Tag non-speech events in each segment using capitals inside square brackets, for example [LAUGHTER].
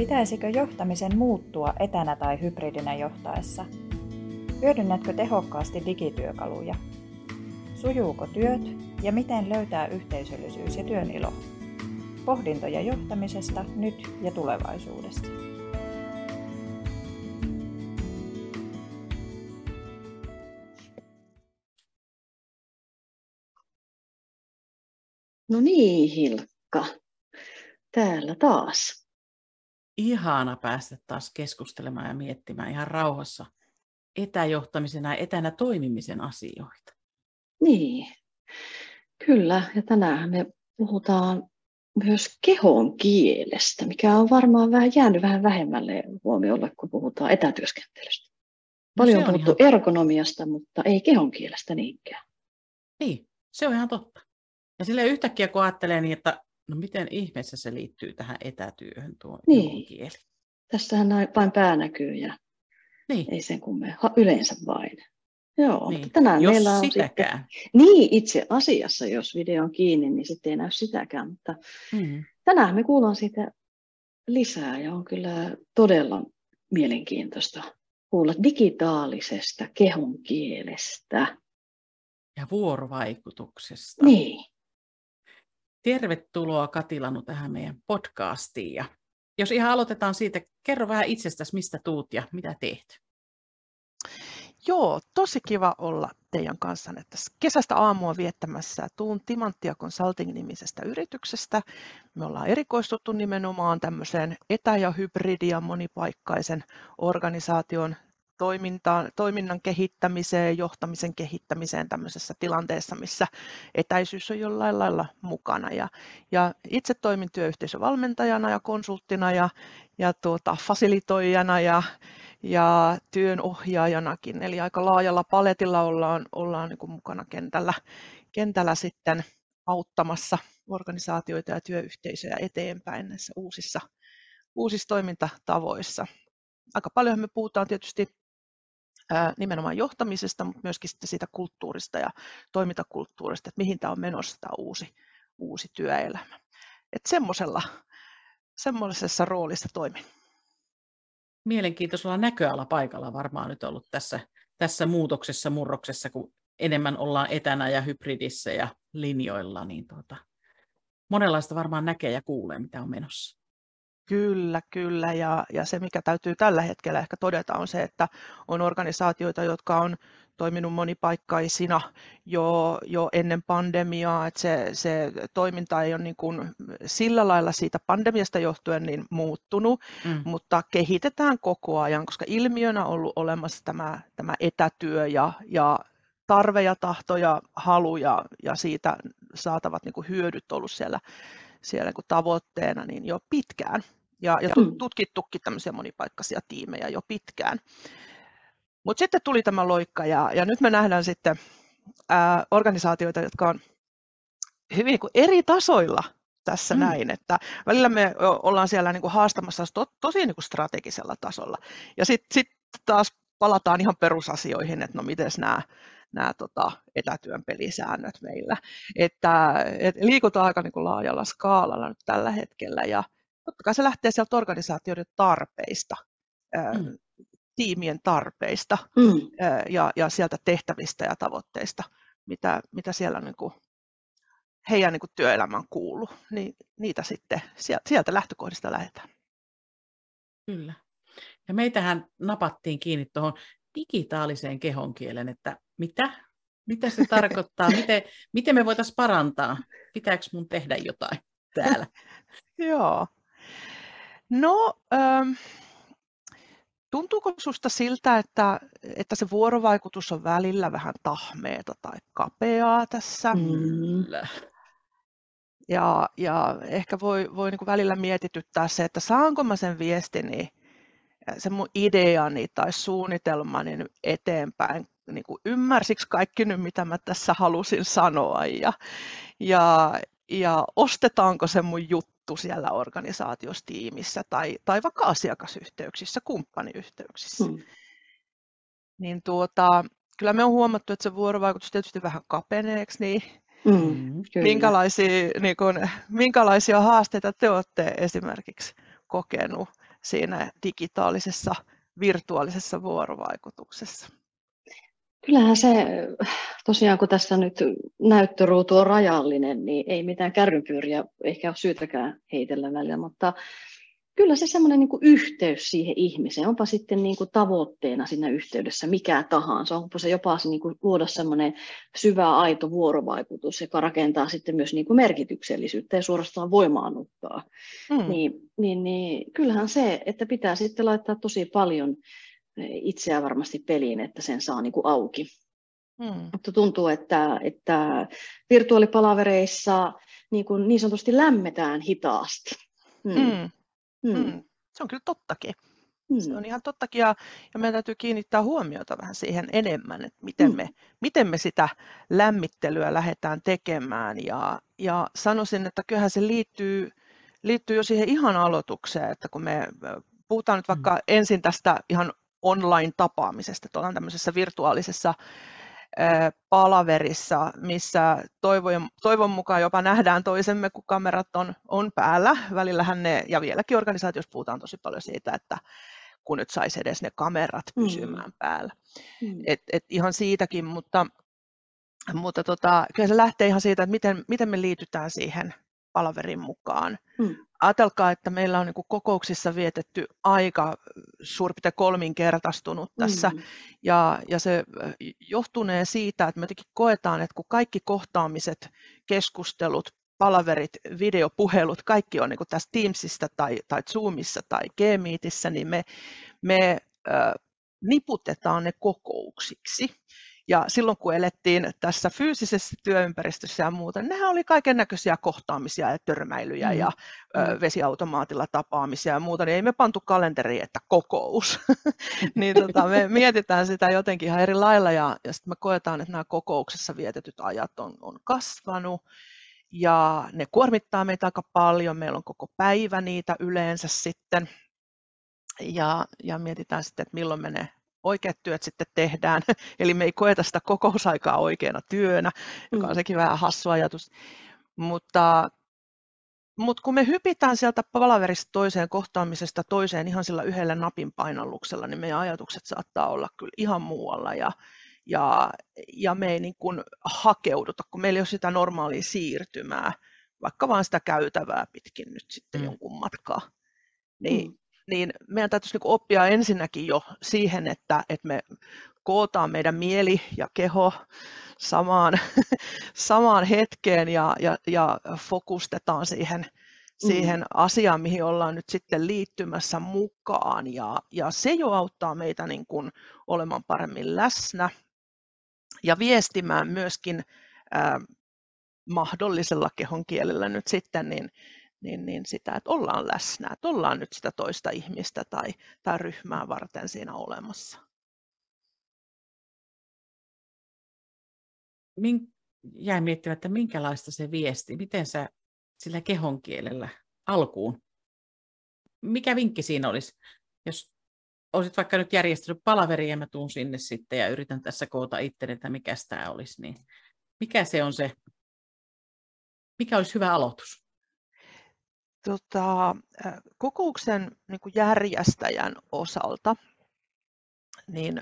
Pitäisikö johtamisen muuttua etänä tai hybridinä johtaessa? Hyödynnätkö tehokkaasti digityökaluja? Sujuuko työt ja miten löytää yhteisöllisyys ja työn ilo? Pohdintoja johtamisesta nyt ja tulevaisuudessa. No niin, Hilkka. Täällä taas. Ihana päästä taas keskustelemaan ja miettimään ihan rauhassa etäjohtamisen ja etänä toimimisen asioita. Niin, kyllä. Ja tänään me puhutaan myös kehon kielestä, mikä on varmaan vähän jäänyt vähän vähemmälle huomiolle, kun puhutaan etätyöskentelystä. No Paljon no on puhuttu ihan... ergonomiasta, mutta ei kehon kielestä niinkään. Niin, se on ihan totta. Ja sille yhtäkkiä kun ajattelee niin, että no miten ihmeessä se liittyy tähän etätyöhön tuo niin. kieli. Tässähän vain pää näkyy ja niin. ei sen kummemmin, yleensä vain. Joo, niin. mutta tänään jos meillä on sitäkään. sitten... Niin, itse asiassa, jos video on kiinni, niin sitten ei näy sitäkään, mutta mm. tänään me kuullaan siitä lisää ja on kyllä todella mielenkiintoista kuulla digitaalisesta kehon kielestä. Ja vuorovaikutuksesta. Niin. Tervetuloa Katilanu tähän meidän podcastiin. Ja jos ihan aloitetaan siitä, kerro vähän itsestäsi, mistä tuut ja mitä teet. Joo, tosi kiva olla teidän kanssanne tässä kesästä aamua viettämässä. Tuun Timanttia Consulting-nimisestä yrityksestä. Me ollaan erikoistuttu nimenomaan tämmöiseen etä- ja hybridi- ja monipaikkaisen organisaation toimintaan, toiminnan kehittämiseen, johtamisen kehittämiseen tämmöisessä tilanteessa, missä etäisyys on jollain lailla mukana. Ja, ja itse toimin työyhteisövalmentajana ja konsulttina ja, ja tuota, fasilitoijana ja, ja työnohjaajanakin. Eli aika laajalla paletilla ollaan, ollaan niin kuin mukana kentällä, kentällä sitten auttamassa organisaatioita ja työyhteisöjä eteenpäin näissä uusissa, uusissa toimintatavoissa. Aika paljon me puhutaan tietysti nimenomaan johtamisesta, mutta myöskin siitä kulttuurista ja toimintakulttuurista, että mihin tämä on menossa tämä uusi, uusi työelämä. Että semmoisella, semmoisessa roolissa toimin. Mielenkiintoisella näköala paikalla varmaan nyt ollut tässä, tässä muutoksessa, murroksessa, kun enemmän ollaan etänä ja hybridissä ja linjoilla, niin tuota, monenlaista varmaan näkee ja kuulee, mitä on menossa. Kyllä, kyllä. Ja, ja se, mikä täytyy tällä hetkellä ehkä todeta, on se, että on organisaatioita, jotka on toiminut monipaikkaisina jo, jo ennen pandemiaa, että se, se toiminta ei ole niin kuin sillä lailla siitä pandemiasta johtuen niin muuttunut, mm. mutta kehitetään koko ajan, koska ilmiönä on ollut olemassa tämä, tämä etätyö ja, ja tarve ja tahto ja halu ja, ja siitä saatavat niin kuin hyödyt ollut siellä, siellä niin kuin tavoitteena niin jo pitkään ja, ja tutkittukin tämmöisiä monipaikkaisia tiimejä jo pitkään. Mutta sitten tuli tämä loikka ja, ja nyt me nähdään sitten ää, organisaatioita, jotka on hyvin niin kuin eri tasoilla tässä mm. näin, että välillä me ollaan siellä niin kuin haastamassa to, tosi niin kuin strategisella tasolla ja sitten sit taas palataan ihan perusasioihin, että no miten nämä nämä tota, etätyön pelisäännöt meillä. Että et liikutaan aika niin kuin laajalla skaalalla nyt tällä hetkellä ja, totta kai se lähtee sieltä organisaatioiden tarpeista, mm. tiimien tarpeista mm. ja, ja sieltä tehtävistä ja tavoitteista, mitä, mitä siellä niin kuin heidän niin kuin työelämään kuuluu, niin niitä sitten sieltä lähtökohdista lähdetään. Kyllä. Ja meitähän napattiin kiinni tuohon digitaaliseen kehonkielen, että mitä? Mitä se tarkoittaa? [LAUGHS] miten, miten me voitaisiin parantaa? Pitääkö mun tehdä jotain täällä? [LAUGHS] Joo, No, ähm, tuntuuko sinusta siltä, että, että se vuorovaikutus on välillä vähän tahmeeta tai kapeaa tässä? Mm. Ja, ja ehkä voi, voi niin kuin välillä mietityttää se, että saanko mä sen viestini, sen mun ideani tai suunnitelmani eteenpäin, niin kuin ymmärsikö kaikki nyt, mitä mä tässä halusin sanoa ja, ja, ja ostetaanko se mun juttu juttu siellä organisaatiossa, tiimissä tai, tai vaikka asiakasyhteyksissä, kumppaniyhteyksissä. Hmm. Niin tuota, kyllä me on huomattu, että se vuorovaikutus tietysti vähän kapeneeksi, niin mm, minkälaisia, niin kun, minkälaisia haasteita te olette esimerkiksi kokenut siinä digitaalisessa virtuaalisessa vuorovaikutuksessa. Kyllähän se, tosiaan kun tässä nyt näyttöruutu on rajallinen, niin ei mitään kärrynpyöriä ehkä ole syytäkään heitellä välillä, mutta kyllä se semmoinen niin yhteys siihen ihmiseen, onpa sitten niin kuin tavoitteena siinä yhteydessä mikä tahansa, onpa se jopa se niin kuin luoda semmoinen syvä aito vuorovaikutus, joka rakentaa sitten myös niin kuin merkityksellisyyttä ja suorastaan voimaannuttaa, mm. niin, niin, niin kyllähän se, että pitää sitten laittaa tosi paljon itseä varmasti peliin, että sen saa niin kuin auki. Mm. Mutta tuntuu, että, että virtuaalipalavereissa niin, kuin niin sanotusti lämmetään hitaasti. Mm. Mm. Mm. Mm. Se on kyllä tottakin. Mm. Se on ihan tottakin ja, ja meidän täytyy kiinnittää huomiota vähän siihen enemmän, että miten, mm. me, miten me sitä lämmittelyä lähdetään tekemään. Ja, ja sanoisin, että kyllähän se liittyy, liittyy jo siihen ihan aloitukseen, että kun me puhutaan nyt vaikka mm. ensin tästä ihan online-tapaamisesta, ollaan tämmöisessä virtuaalisessa palaverissa, missä toivon, toivon mukaan jopa nähdään toisemme, kun kamerat on, on päällä. Välillähän ne, ja vieläkin organisaatiossa puhutaan tosi paljon siitä, että kun nyt saisi edes ne kamerat mm. pysymään mm. päällä. Mm. Et, et ihan siitäkin, mutta, mutta tota, kyllä se lähtee ihan siitä, että miten, miten me liitytään siihen palaverin mukaan. Mm ajatelkaa, että meillä on niin kokouksissa vietetty aika suurin kolminkertaistunut tässä. Mm. Ja, ja se johtunee siitä, että me jotenkin koetaan, että kun kaikki kohtaamiset, keskustelut, palaverit, videopuhelut, kaikki on niin tässä Teamsissa tai, tai Zoomissa tai Gmeetissä, niin me, me äh, niputetaan ne kokouksiksi. Ja silloin kun elettiin tässä fyysisessä työympäristössä ja muuta, nehän oli kaiken näköisiä kohtaamisia ja törmäilyjä mm. ja ö, mm. vesiautomaatilla tapaamisia ja muuta, niin ei me pantu kalenteriin, että kokous. [LAUGHS] niin tota, me mietitään sitä jotenkin ihan eri lailla ja, ja sitten me koetaan, että nämä kokouksessa vietetyt ajat on, on kasvanut ja ne kuormittaa meitä aika paljon. Meillä on koko päivä niitä yleensä sitten ja, ja mietitään sitten, että milloin me ne oikeat työt sitten tehdään, [LAUGHS] eli me ei koeta sitä kokousaikaa oikeana työnä, joka on mm. sekin vähän hassu ajatus. Mutta, mutta kun me hypitään sieltä palaverista toiseen kohtaamisesta toiseen ihan sillä yhdellä napin painalluksella, niin meidän ajatukset saattaa olla kyllä ihan muualla ja, ja, ja me ei niin kuin hakeuduta, kun meillä ei ole sitä normaalia siirtymää, vaikka vaan sitä käytävää pitkin nyt sitten mm. jonkun matkaa. Niin mm niin meidän täytyisi niin oppia ensinnäkin jo siihen, että, että me kootaan meidän mieli ja keho samaan, [LAUGHS] samaan hetkeen ja, ja, ja fokustetaan siihen, mm. siihen asiaan, mihin ollaan nyt sitten liittymässä mukaan. Ja, ja se jo auttaa meitä niin kuin olemaan paremmin läsnä ja viestimään myöskin äh, mahdollisella kehon kielellä nyt sitten, niin, niin, niin sitä, että ollaan läsnä, että ollaan nyt sitä toista ihmistä tai, tai ryhmää varten siinä olemassa. Min, jäin miettimään, että minkälaista se viesti, miten sä sillä kehon kielellä alkuun, mikä vinkki siinä olisi, jos olisit vaikka nyt järjestänyt palaveri ja mä tuun sinne sitten ja yritän tässä koota itteni, että mikä tämä olisi, niin mikä se on se, mikä olisi hyvä aloitus? Tota, kokouksen niin kuin järjestäjän osalta niin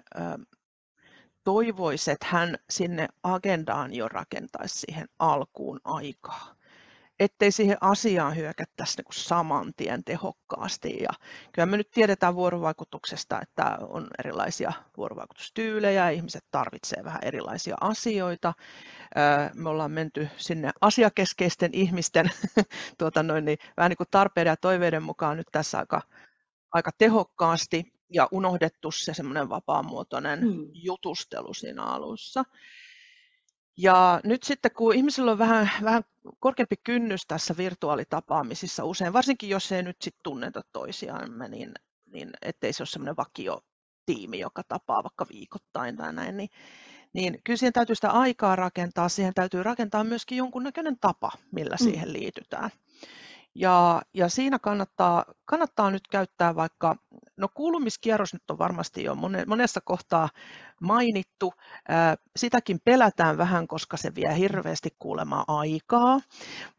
toivoisi, että hän sinne agendaan jo rakentaisi siihen alkuun aikaa ettei siihen asiaan hyökättäisi niin saman tien tehokkaasti. Ja kyllä me nyt tiedetään vuorovaikutuksesta, että on erilaisia vuorovaikutustyylejä, ihmiset tarvitsevat vähän erilaisia asioita. Me ollaan menty sinne asiakeskeisten ihmisten [LAUGHS] tuota noin, niin, vähän niin kuin tarpeiden ja toiveiden mukaan nyt tässä aika, aika tehokkaasti ja unohdettu se semmoinen vapaamuotoinen hmm. jutustelu siinä alussa. Ja nyt sitten kun ihmisillä on vähän, vähän korkeampi kynnys tässä virtuaalitapaamisissa usein, varsinkin jos ei nyt sitten tunneta toisiamme, niin, niin ettei se ole semmoinen vakio tiimi, joka tapaa vaikka viikoittain tai näin, niin, niin kyllä siihen täytyy sitä aikaa rakentaa, siihen täytyy rakentaa myöskin jonkunnäköinen tapa, millä mm. siihen liitytään. Ja, ja siinä kannattaa, kannattaa nyt käyttää vaikka, no kuulumiskierros nyt on varmasti jo monessa kohtaa mainittu. Sitäkin pelätään vähän, koska se vie hirveästi kuulemaa aikaa,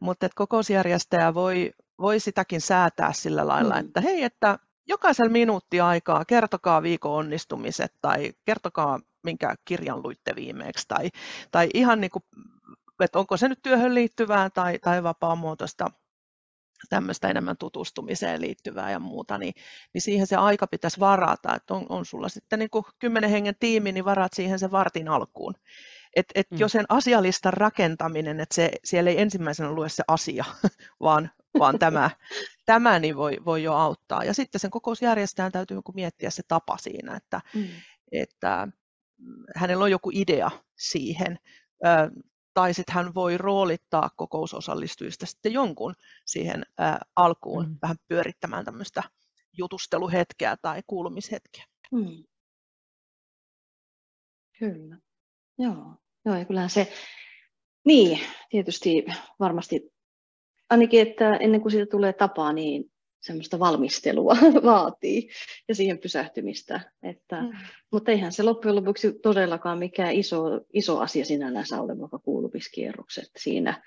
mutta että kokousjärjestäjä voi, voi sitäkin säätää sillä lailla, mm. että hei, että jokaisella minuutti aikaa, kertokaa viikon onnistumiset tai kertokaa, minkä kirjan luitte viimeksi tai, tai ihan niin kuin, että onko se nyt työhön liittyvää tai, tai vapaamuotoista tämmöistä enemmän tutustumiseen liittyvää ja muuta, niin, niin siihen se aika pitäisi varata, että on, on sulla sitten niin kuin kymmenen hengen tiimi, niin varaat siihen se vartin alkuun. Et, et mm. jo sen asialistan rakentaminen, että se, siellä ei ensimmäisenä lue se asia, [LAUGHS] vaan, vaan tämä, [LAUGHS] tämä niin voi, voi jo auttaa. Ja sitten sen kokousjärjestäjän täytyy miettiä se tapa siinä, että, mm. että hänellä on joku idea siihen tai sitten hän voi roolittaa kokousosallistujista sitten jonkun siihen ää, alkuun mm. vähän pyörittämään tämmöistä jutusteluhetkeä tai kuulumishetkeä. Mm. Kyllä. Joo. Joo, ja kyllähän se, niin, tietysti varmasti, ainakin, että ennen kuin siitä tulee tapaa, niin semmoista valmistelua [LAUGHS] vaatii ja siihen pysähtymistä. Että, mm. Mutta eihän se loppujen lopuksi todellakaan mikään iso, iso asia sinällänsä ole, vaikka kuulumiskierrokset siinä.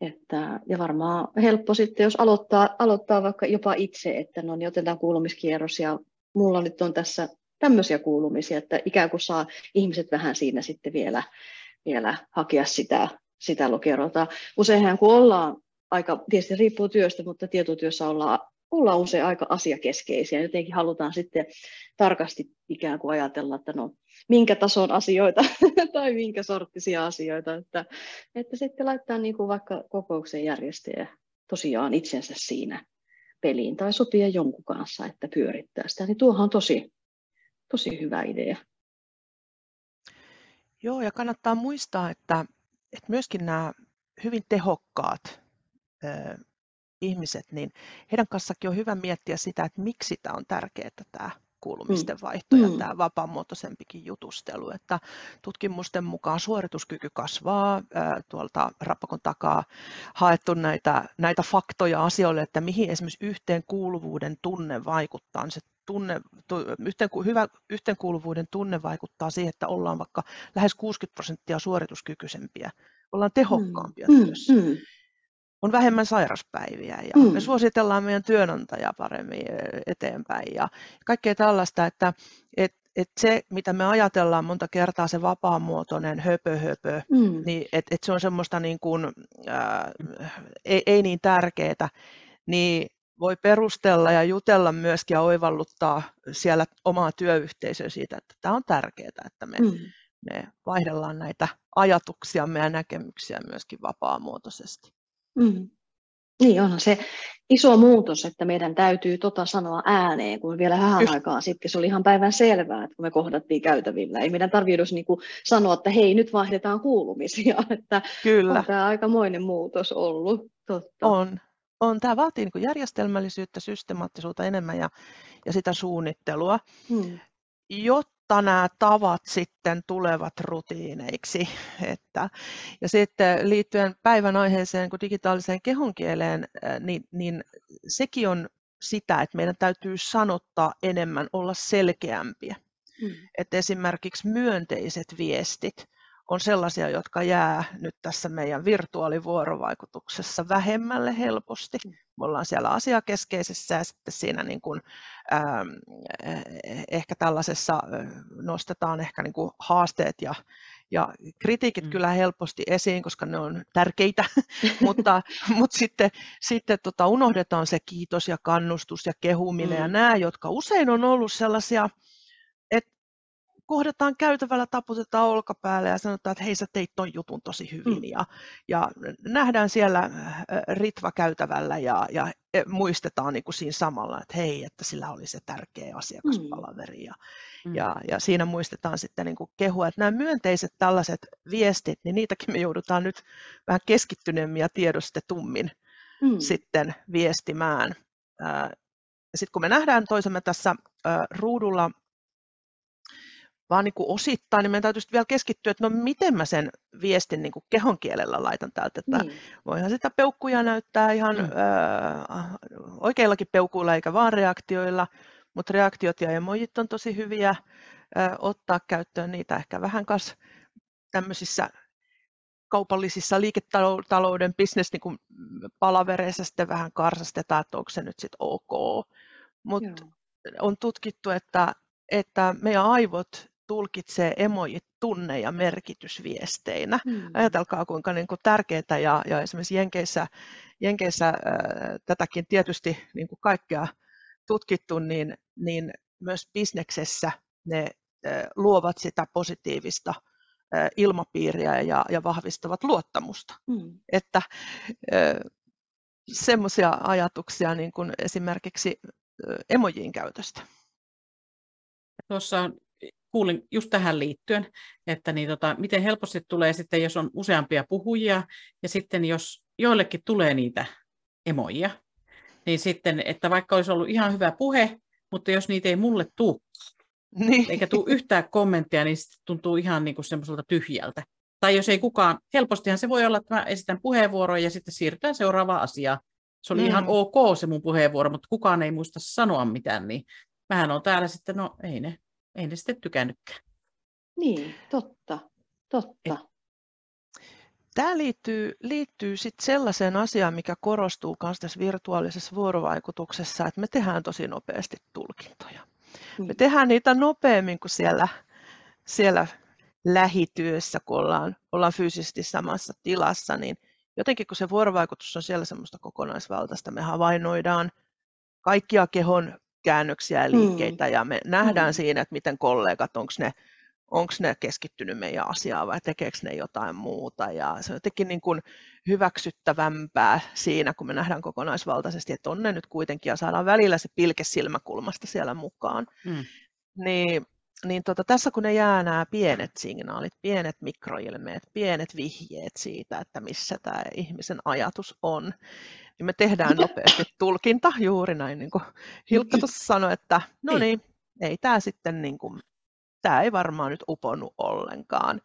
Että, ja varmaan helppo sitten, jos aloittaa, aloittaa vaikka jopa itse, että no niin otetaan kuulumiskierros ja mulla nyt on tässä tämmöisiä kuulumisia, että ikään kuin saa ihmiset vähän siinä sitten vielä, vielä hakea sitä, sitä lokeroa. Useinhan kun ollaan aika, tietysti riippuu työstä, mutta tietotyössä ollaan, ollaan usein aika asiakeskeisiä. Jotenkin halutaan sitten tarkasti ikään kuin ajatella, että no minkä tason asioita [LAUGHS] tai minkä sorttisia asioita, että, että sitten laittaa niin kuin vaikka kokouksen järjestäjä tosiaan itsensä siinä peliin tai sopia jonkun kanssa, että pyörittää sitä, niin tuohan on tosi, tosi hyvä idea. Joo, ja kannattaa muistaa, että, että myöskin nämä hyvin tehokkaat ihmiset, niin heidän kanssakin on hyvä miettiä sitä, että miksi tämä on tärkeää tämä kuulumisten mm. vaihto ja mm. tämä vapaamuotoisempikin jutustelu. Että tutkimusten mukaan suorituskyky kasvaa, tuolta rappakon takaa haettu näitä, näitä faktoja asioille, että mihin esimerkiksi yhteenkuuluvuuden tunne vaikuttaa. Se tunne, yhteen, hyvä yhteenkuuluvuuden tunne vaikuttaa siihen, että ollaan vaikka lähes 60 prosenttia suorituskykyisempiä, ollaan tehokkaampia mm. työssä. Mm on vähemmän sairaspäiviä ja mm. me suositellaan meidän työnantajaa paremmin eteenpäin ja kaikkea tällaista, että et, et se, mitä me ajatellaan monta kertaa se vapaamuotoinen höpö höpö, mm. niin et, et se on semmoista niin kuin, ää, ei, ei niin tärkeää, niin voi perustella ja jutella myöskin ja oivalluttaa siellä omaa työyhteisöä siitä, että tämä on tärkeää, että me, mm. me vaihdellaan näitä ajatuksia ja näkemyksiä myöskin vapaamuotoisesti. Mm. Niin onhan se iso muutos, että meidän täytyy tota sanoa ääneen, kun vielä vähän aikaa sitten se oli ihan päivän selvää, että kun me kohdattiin käytävillä. Ei meidän tarvitse niin sanoa, että hei, nyt vaihdetaan kuulumisia. [LAUGHS] Että Kyllä. On tämä aikamoinen muutos ollut. Totta. On. on. Tämä vaatii niin järjestelmällisyyttä, systemaattisuutta enemmän ja, ja sitä suunnittelua. Hmm jotta nämä tavat sitten tulevat rutiineiksi. Että, ja sitten liittyen päivän aiheeseen kuin digitaaliseen kehonkieleen, niin, niin sekin on sitä, että meidän täytyy sanottaa enemmän, olla selkeämpiä. Hmm. Että esimerkiksi myönteiset viestit on sellaisia, jotka jää nyt tässä meidän virtuaalivuorovaikutuksessa vähemmälle helposti. Mm. Me ollaan siellä asiakeskeisessä ja sitten siinä niin kuin, ähm, ehkä tällaisessa nostetaan ehkä niin kuin haasteet ja, ja kritiikit mm. kyllä helposti esiin, koska ne on tärkeitä, [LAUGHS] mutta, [LAUGHS] mutta sitten, sitten tota, unohdetaan se kiitos ja kannustus ja kehuminen mm. ja nämä, jotka usein on ollut sellaisia, kohdataan käytävällä, taputetaan olkapäälle ja sanotaan, että hei sä teit ton jutun tosi hyvin mm. ja, ja nähdään siellä äh, Ritva käytävällä ja, ja e, muistetaan niin kuin siinä samalla, että hei, että sillä oli se tärkeä asiakaspalaveri ja, mm. ja, ja siinä muistetaan sitten niin kuin kehua, että nämä myönteiset tällaiset viestit, niin niitäkin me joudutaan nyt vähän keskittyneemmin ja tiedostetummin mm. sitten viestimään. Sitten kun me nähdään toisemme tässä ruudulla vaan niin kuin osittain, niin meidän täytyy vielä keskittyä, että no miten mä sen viestin niin kuin kehon kielellä laitan täältä, että niin. voihan sitä peukkuja näyttää ihan mm. ö, oikeillakin peukuilla eikä vaan reaktioilla, mutta reaktiot ja emojit on tosi hyviä ö, ottaa käyttöön niitä ehkä vähän kas tämmöisissä kaupallisissa liiketalouden business niin kuin palavereissa sitten vähän karsastetaan, että onko se nyt sitten ok mutta on tutkittu, että, että meidän aivot tulkitsee emojit tunne- ja merkitysviesteinä. Mm. Ajatelkaa, kuinka niin kuin tärkeää, ja, ja esimerkiksi Jenkeissä, Jenkeissä äh, tätäkin tietysti niin kuin kaikkea tutkittu, niin, niin myös bisneksessä ne äh, luovat sitä positiivista äh, ilmapiiriä ja, ja vahvistavat luottamusta. Mm. Että äh, semmoisia ajatuksia niin kuin esimerkiksi emojien käytöstä. Tuossa kuulin just tähän liittyen, että niin tota, miten helposti tulee sitten, jos on useampia puhujia, ja sitten jos joillekin tulee niitä emoja, niin sitten, että vaikka olisi ollut ihan hyvä puhe, mutta jos niitä ei mulle tule, niin. eikä tule yhtään kommenttia, niin se tuntuu ihan niin kuin semmoiselta tyhjältä. Tai jos ei kukaan, helpostihan se voi olla, että mä esitän puheenvuoroja ja sitten siirrytään seuraavaan asiaan. Se oli mm. ihan ok se mun puheenvuoro, mutta kukaan ei muista sanoa mitään, niin mähän on täällä sitten, no ei ne, ei ne sitten tykännytkään. Niin, totta, totta. Et... Tämä liittyy, liittyy sit sellaiseen asiaan, mikä korostuu myös tässä virtuaalisessa vuorovaikutuksessa, että me tehdään tosi nopeasti tulkintoja. Niin. Me tehdään niitä nopeammin kuin siellä, siellä lähityössä, kun ollaan, ollaan fyysisesti samassa tilassa, niin jotenkin kun se vuorovaikutus on siellä semmoista kokonaisvaltaista, me havainnoidaan kaikkia kehon käännöksiä ja mm. liikkeitä mm. ja me nähdään mm. siinä, että miten kollegat, onko ne, ne keskittynyt meidän asiaan vai tekeekö ne jotain muuta ja se on jotenkin niin kuin hyväksyttävämpää siinä, kun me nähdään kokonaisvaltaisesti, että on ne nyt kuitenkin ja saadaan välillä se pilke silmäkulmasta siellä mukaan. Mm. Niin niin tota, tässä kun ne jää nämä pienet signaalit, pienet mikroilmeet, pienet vihjeet siitä, että missä tämä ihmisen ajatus on, niin me tehdään nopeasti tulkinta, juuri näin niin kuin Hilkka tuossa sanoi, että no niin, ei tämä sitten, niin kuin, tämä ei varmaan nyt uponnut ollenkaan.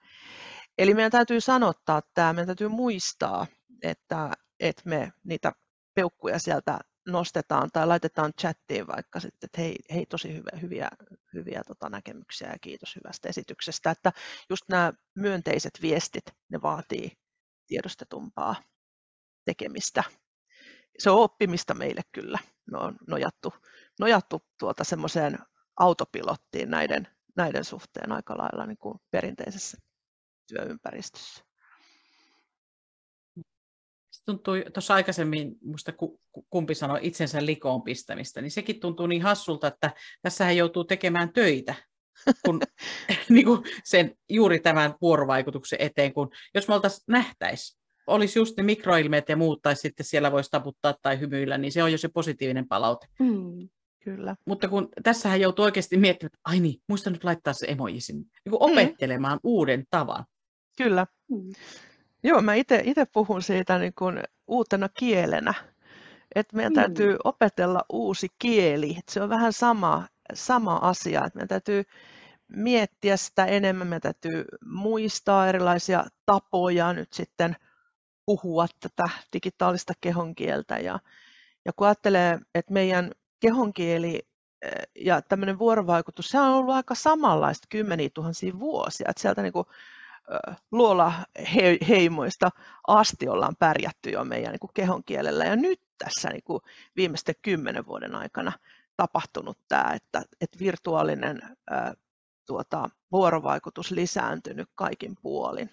Eli meidän täytyy sanottaa tämä, meidän täytyy muistaa, että, että me niitä peukkuja sieltä nostetaan tai laitetaan chattiin vaikka sitten, että hei, hei tosi hyviä, hyviä, hyviä tota, näkemyksiä ja kiitos hyvästä esityksestä. Että just nämä myönteiset viestit, ne vaatii tiedostetumpaa tekemistä. Se on oppimista meille kyllä. Me on nojattu, nojattu tuota semmoiseen autopilottiin näiden, näiden suhteen aika lailla niin kuin perinteisessä työympäristössä tuntui tuossa aikaisemmin, muista kumpi sanoi itsensä likoon pistämistä, niin sekin tuntuu niin hassulta, että tässähän joutuu tekemään töitä kun, [LAUGHS] [LAUGHS] niin kuin sen, juuri tämän vuorovaikutuksen eteen, kun jos me oltaisiin nähtäisi, olisi just ne mikroilmeet ja muut, tai sitten siellä voisi taputtaa tai hymyillä, niin se on jo se positiivinen palaute. Mm, kyllä. Mutta kun tässähän joutuu oikeasti miettimään, että ai niin, muista nyt laittaa se emoji sinne, niin kuin mm. opettelemaan mm. uuden tavan. Kyllä. Mm. Joo, mä itse puhun siitä niin kuin uutena kielenä, että meidän mm. täytyy opetella uusi kieli. Että se on vähän sama, sama asia, että meidän täytyy miettiä sitä enemmän, meidän täytyy muistaa erilaisia tapoja nyt sitten puhua tätä digitaalista kehonkieltä. Ja, ja kun ajattelee, että meidän kehonkieli eh, ja tämmöinen vuorovaikutus, se on ollut aika samanlaista kymmeniä tuhansia vuosia. Että sieltä niin kuin luolaheimoista asti ollaan pärjätty jo meidän niin kuin kehon kielellä. Ja nyt tässä niin kuin viimeisten kymmenen vuoden aikana tapahtunut tämä, että, että virtuaalinen ää, tuota, vuorovaikutus lisääntynyt kaikin puolin.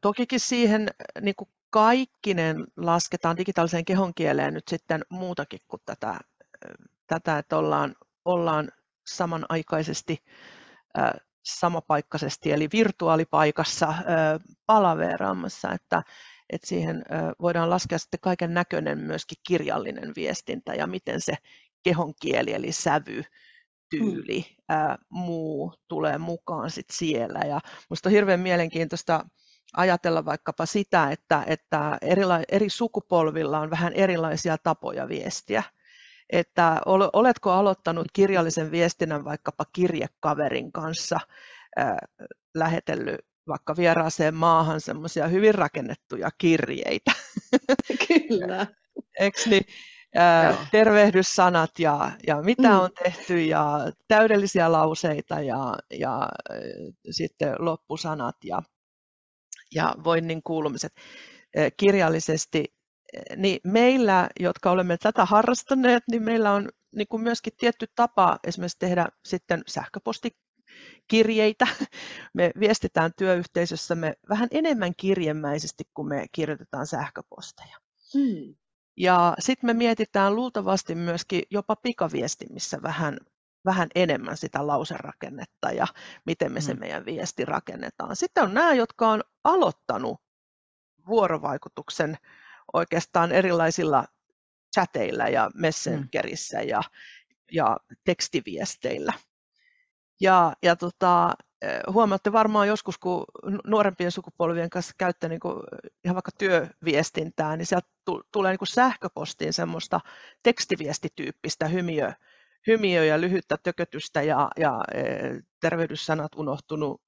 Tokikin siihen niin kuin kaikkinen lasketaan digitaaliseen kehonkieleen nyt sitten muutakin kuin tätä, tätä että ollaan, ollaan samanaikaisesti samapaikkaisesti eli virtuaalipaikassa palaveraamassa, että, että siihen voidaan laskea sitten kaiken näköinen myöskin kirjallinen viestintä ja miten se kehon kieli eli sävy, tyyli, ää, muu tulee mukaan sit siellä. Ja minusta on hirveän mielenkiintoista ajatella vaikkapa sitä, että, että erila, eri sukupolvilla on vähän erilaisia tapoja viestiä että oletko aloittanut kirjallisen viestinnän vaikkapa kirjekaverin kanssa, lähetellyt vaikka vieraaseen maahan semmoisia hyvin rakennettuja kirjeitä. Kyllä. [LAUGHS] Eikö niin? tervehdyssanat ja, ja mitä mm. on tehty ja täydellisiä lauseita ja, ja sitten loppusanat ja, ja voinnin kuulumiset kirjallisesti niin meillä, jotka olemme tätä harrastaneet, niin meillä on niin kuin myöskin tietty tapa esimerkiksi tehdä sitten sähköpostikirjeitä. Me viestitään työyhteisössämme vähän enemmän kirjemäisesti, kuin me kirjoitetaan sähköposteja. Hmm. Ja sitten me mietitään luultavasti myöskin jopa pikaviestimissä vähän, vähän enemmän sitä lauserakennetta ja miten me se hmm. meidän viesti rakennetaan. Sitten on nämä, jotka on aloittanut vuorovaikutuksen oikeastaan erilaisilla chateilla ja Messengerissä mm. ja, ja tekstiviesteillä. Ja, ja tota, huomaatte varmaan joskus, kun nuorempien sukupolvien kanssa käytte niin kuin ihan vaikka työviestintää, niin sieltä tulee niin kuin sähköpostiin semmoista tekstiviestityyppistä hymiö, hymiö ja lyhyttä tökötystä ja, ja eh, tervehdyssanat unohtunut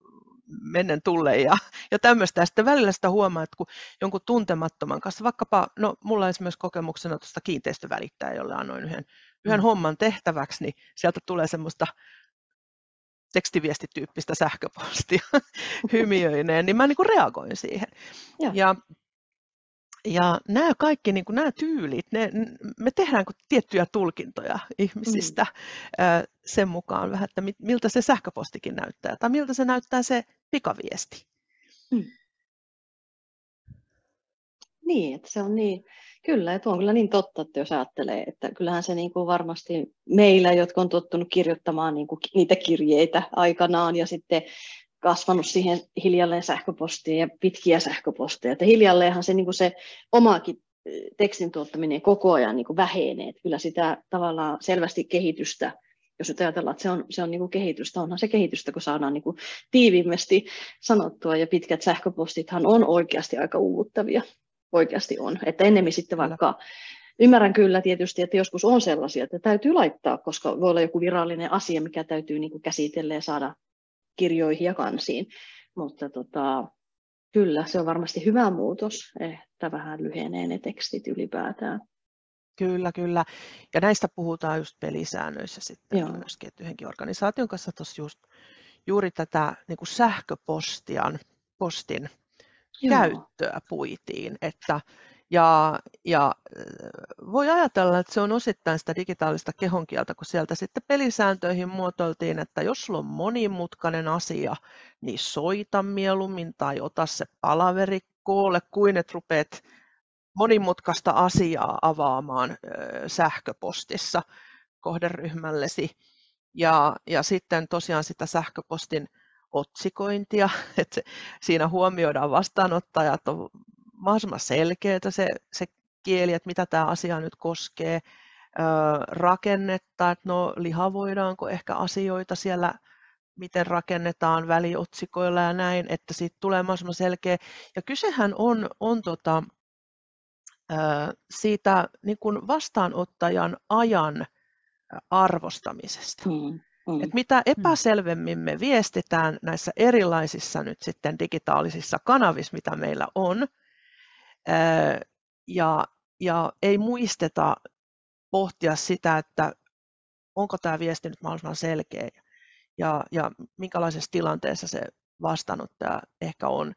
mennen tulle ja, ja tämmöistä. Ja sitten välillä sitä huomaa, että kun jonkun tuntemattoman kanssa, vaikkapa, no mulla on esimerkiksi kokemuksena tuosta kiinteistövälittäjä, jolle annoin yhden, yhden mm. homman tehtäväksi, niin sieltä tulee semmoista tekstiviestityyppistä sähköpostia [LAUGHS] [LAUGHS] hymiöineen, niin mä niin kuin reagoin siihen. Ja, ja ja nämä kaikki niin kuin nämä tyylit, ne, me tehdään tiettyjä tulkintoja ihmisistä mm. sen mukaan vähän, että miltä se sähköpostikin näyttää tai miltä se näyttää se pikaviesti. Mm. Niin, että se on niin, kyllä, että on kyllä niin totta, että jos ajattelee, että kyllähän se niin kuin varmasti meillä, jotka on tottunut kirjoittamaan niin kuin niitä kirjeitä aikanaan ja sitten kasvanut siihen hiljalleen sähköpostiin ja pitkiä sähköposteja. Että hiljalleenhan se, niin kuin se omaakin tekstin tuottaminen koko ajan niin kuin vähenee. Että kyllä sitä tavallaan selvästi kehitystä, jos nyt ajatellaan, että se on, se on niin kuin kehitystä, onhan se kehitystä, kun saadaan niin kuin tiiviimmästi sanottua, ja pitkät sähköpostithan on oikeasti aika uuvuttavia. Oikeasti on. Että ennemmin sitten vaikka Ymmärrän kyllä tietysti, että joskus on sellaisia, että täytyy laittaa, koska voi olla joku virallinen asia, mikä täytyy niin kuin käsitellä ja saada kirjoihin ja kansiin. Mutta tota, kyllä, se on varmasti hyvä muutos, että vähän lyhenee ne tekstit ylipäätään. Kyllä, kyllä. Ja näistä puhutaan just pelisäännöissä sitten Joo. myöskin, että yhdenkin organisaation kanssa tuossa just juuri tätä niin kuin sähköpostian, postin Joo. käyttöä puitiin, että ja, ja voi ajatella, että se on osittain sitä digitaalista kehonkieltä, kun sieltä sitten pelisääntöihin muotoiltiin, että jos sulla on monimutkainen asia, niin soita mieluummin tai ota se palaveri koolle, kuin että rupeat monimutkaista asiaa avaamaan sähköpostissa kohderyhmällesi. Ja, ja sitten tosiaan sitä sähköpostin otsikointia, [LAUGHS] että siinä huomioidaan vastaanottajat, on mahdollisimman selkeää se, se kieli, että mitä tämä asia nyt koskee, rakennetta, että no lihavoidaanko ehkä asioita siellä, miten rakennetaan väliotsikoilla ja näin, että siitä tulee mahdollisimman selkeä. Ja kysehän on, on tota, siitä niin kuin vastaanottajan ajan arvostamisesta. Mm. Mm. Et mitä mm. epäselvemmin me viestitään näissä erilaisissa nyt sitten digitaalisissa kanavissa, mitä meillä on, ja, ja ei muisteta pohtia sitä, että onko tämä viesti nyt mahdollisimman selkeä ja, ja minkälaisessa tilanteessa se vastaanottaja ehkä on,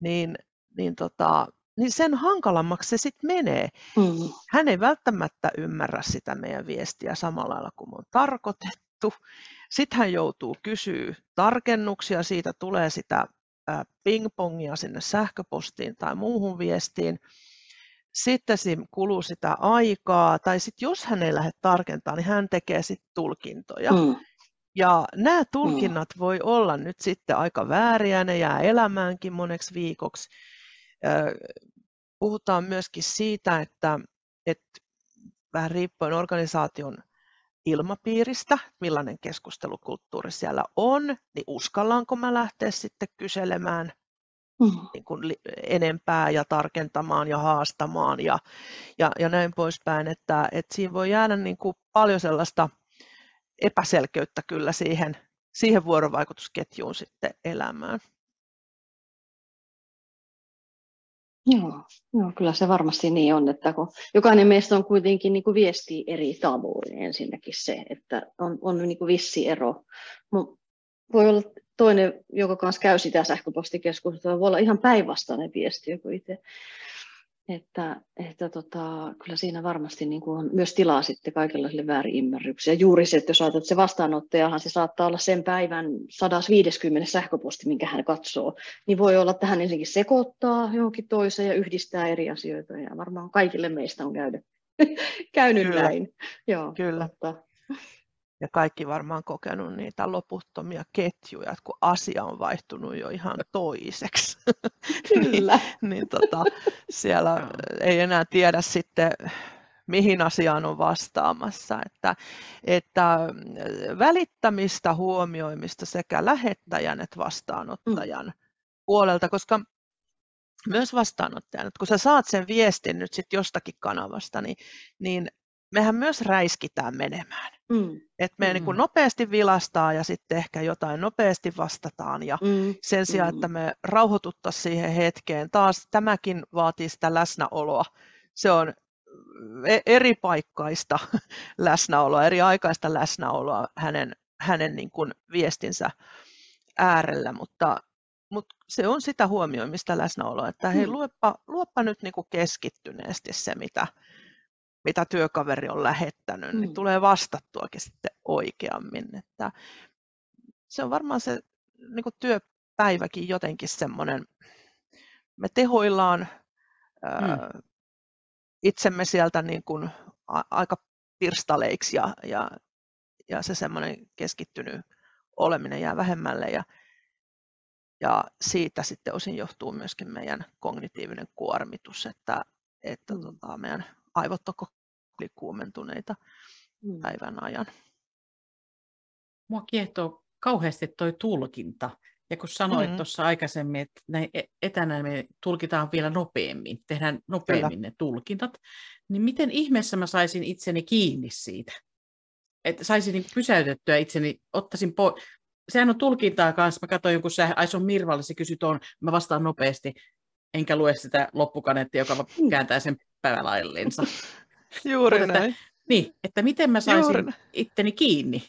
niin, niin, tota, niin sen hankalammaksi se sitten menee. Mm. Hän ei välttämättä ymmärrä sitä meidän viestiä samalla lailla kuin on tarkoitettu. Sitten hän joutuu kysyä tarkennuksia, siitä tulee sitä pingpongia sinne sähköpostiin tai muuhun viestiin. Sitten siinä kuluu sitä aikaa, tai sitten jos hän ei lähde tarkentamaan, niin hän tekee sitten tulkintoja. Mm. Ja nämä tulkinnat mm. voi olla nyt sitten aika vääriä, ne jää elämäänkin moneksi viikoksi. Puhutaan myöskin siitä, että, että vähän riippuen organisaation ilmapiiristä, millainen keskustelukulttuuri siellä on, niin uskallaanko mä lähteä sitten kyselemään mm. niin kuin enempää ja tarkentamaan ja haastamaan ja, ja, ja näin poispäin, että, että siinä voi jäädä niin kuin paljon sellaista epäselkeyttä kyllä siihen, siihen vuorovaikutusketjuun sitten elämään. Joo, joo, kyllä se varmasti niin on, että kun jokainen meistä on kuitenkin niin kuin viesti eri tavoin ensinnäkin se, että on, on niin kuin vissi ero. Voi olla toinen, joka kanssa käy sitä sähköpostikeskustelua, voi olla ihan päinvastainen viesti joku itse. Että, että tota, kyllä siinä varmasti niin kuin on myös tilaa sitten kaikenlaisille väärinymmärryksiä. Juuri se, että jos ajatellaan, että se vastaanottajahan se saattaa olla sen päivän 150 sähköposti, minkä hän katsoo, niin voi olla, että hän ensinnäkin sekoittaa johonkin toiseen ja yhdistää eri asioita. Ja varmaan kaikille meistä on käynyt, [LAUGHS] käynyt Kyllä. näin. Joo, Kyllä. Mutta, Ja kaikki varmaan kokenut niitä loputtomia ketjuja, että kun asia on vaihtunut jo ihan toiseksi. [LAUGHS] kyllä. niin tota, siellä ei enää tiedä sitten, mihin asiaan on vastaamassa. Että, että välittämistä, huomioimista sekä lähettäjän että vastaanottajan puolelta, koska myös vastaanottajan, että kun sä saat sen viestin nyt sit jostakin kanavasta, niin, niin mehän myös räiskitään menemään. Mm, Että me mm. niin Mm. kuin nopeasti vilastaa ja sitten ehkä jotain nopeasti vastataan ja mm, sen sijaan, Mm. että me rauhoituttaisiin siihen hetkeen. Taas tämäkin vaatii sitä läsnäoloa. Se on e- eri paikkaista [LAUGHS] läsnäoloa, eri aikaista läsnäoloa hänen, hänen niin kuin viestinsä äärellä, mutta, mutta se on sitä huomioimista läsnäoloa, että hei, Mm. luepa, luoppa nyt niin kuin keskittyneesti se, mitä, mitä työkaveri on lähettänyt, niin Mm. tulee vastattuakin sitten oikeammin. Että se on varmaan se niin kuin työpäiväkin jotenkin semmoinen, me tehoillaan ää, itsemme sieltä niin kuin a- aika pirstaleiksi ja, ja, ja se semmoinen keskittynyt oleminen jää vähemmälle ja, ja siitä sitten osin johtuu myöskin meidän kognitiivinen kuormitus, että, että Mm. tota, meidän aivot on kuumentuneita mm, päivän ajan. Mua kiehtoo kauheasti toi tulkinta. Ja kun sanoit Mm. tuossa aikaisemmin, että näin e- etänä me tulkitaan vielä nopeammin, tehdään nopeammin ne tulkinnat, niin miten ihmeessä mä saisin itseni kiinni siitä? Että saisin niin pysäytettyä itseni, ottaisin pois. Sehän on tulkintaa kanssa. Mä katsoin jonkun sähä, ai se on Mirvalle, se kysyy tuon, mä vastaan nopeasti, enkä lue sitä loppukanettia, joka Mm. kääntää sen päivälaillinsa. [LAUGHS] Juuri Mutta että- näin. Niin, että miten mä Juuri saisin näin. itteni kiinni.